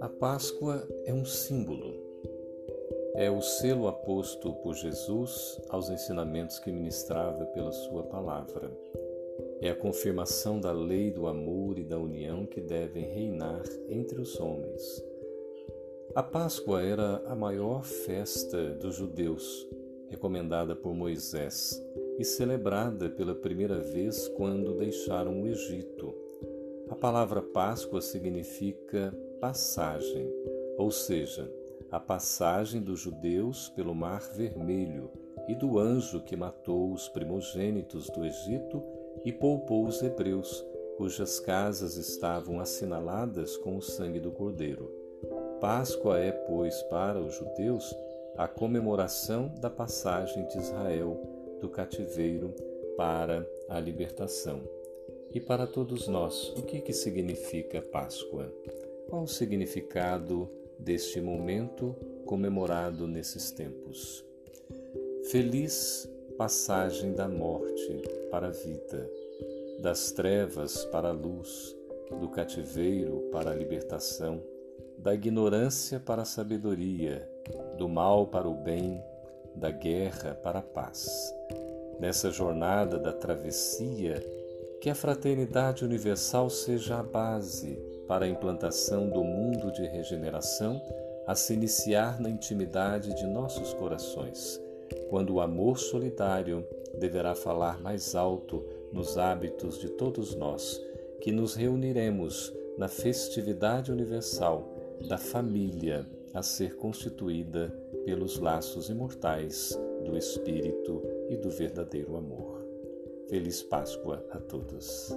A Páscoa é um símbolo. É o selo aposto por Jesus aos ensinamentos que ministrava pela Sua palavra. É a confirmação da lei do amor e da união que devem reinar entre os homens. A Páscoa era a maior festa dos judeus, recomendada por Moisés e celebrada pela primeira vez quando deixaram o Egito. A palavra Páscoa significa passagem, ou seja, a passagem dos judeus pelo Mar Vermelho e do anjo que matou os primogênitos do Egito e poupou os hebreus, cujas casas estavam assinaladas com o sangue do Cordeiro. Páscoa é, pois, para os judeus a comemoração da passagem de Israel do cativeiro para a libertação. E para todos nós, o que, que significa Páscoa? Qual o significado deste momento comemorado nesses tempos? Feliz passagem da morte para a vida, das trevas para a luz, do cativeiro para a libertação, da ignorância para a sabedoria, do mal para o bem, da guerra para a paz. Nessa jornada da travessia, que a fraternidade universal seja a base para a implantação do mundo de regeneração a se iniciar na intimidade de nossos corações, quando o amor solidário deverá falar mais alto nos hábitos de todos nós, que nos reuniremos na festividade universal da família a ser constituída pelos laços imortais do Espírito e do verdadeiro amor. Feliz Páscoa a todos.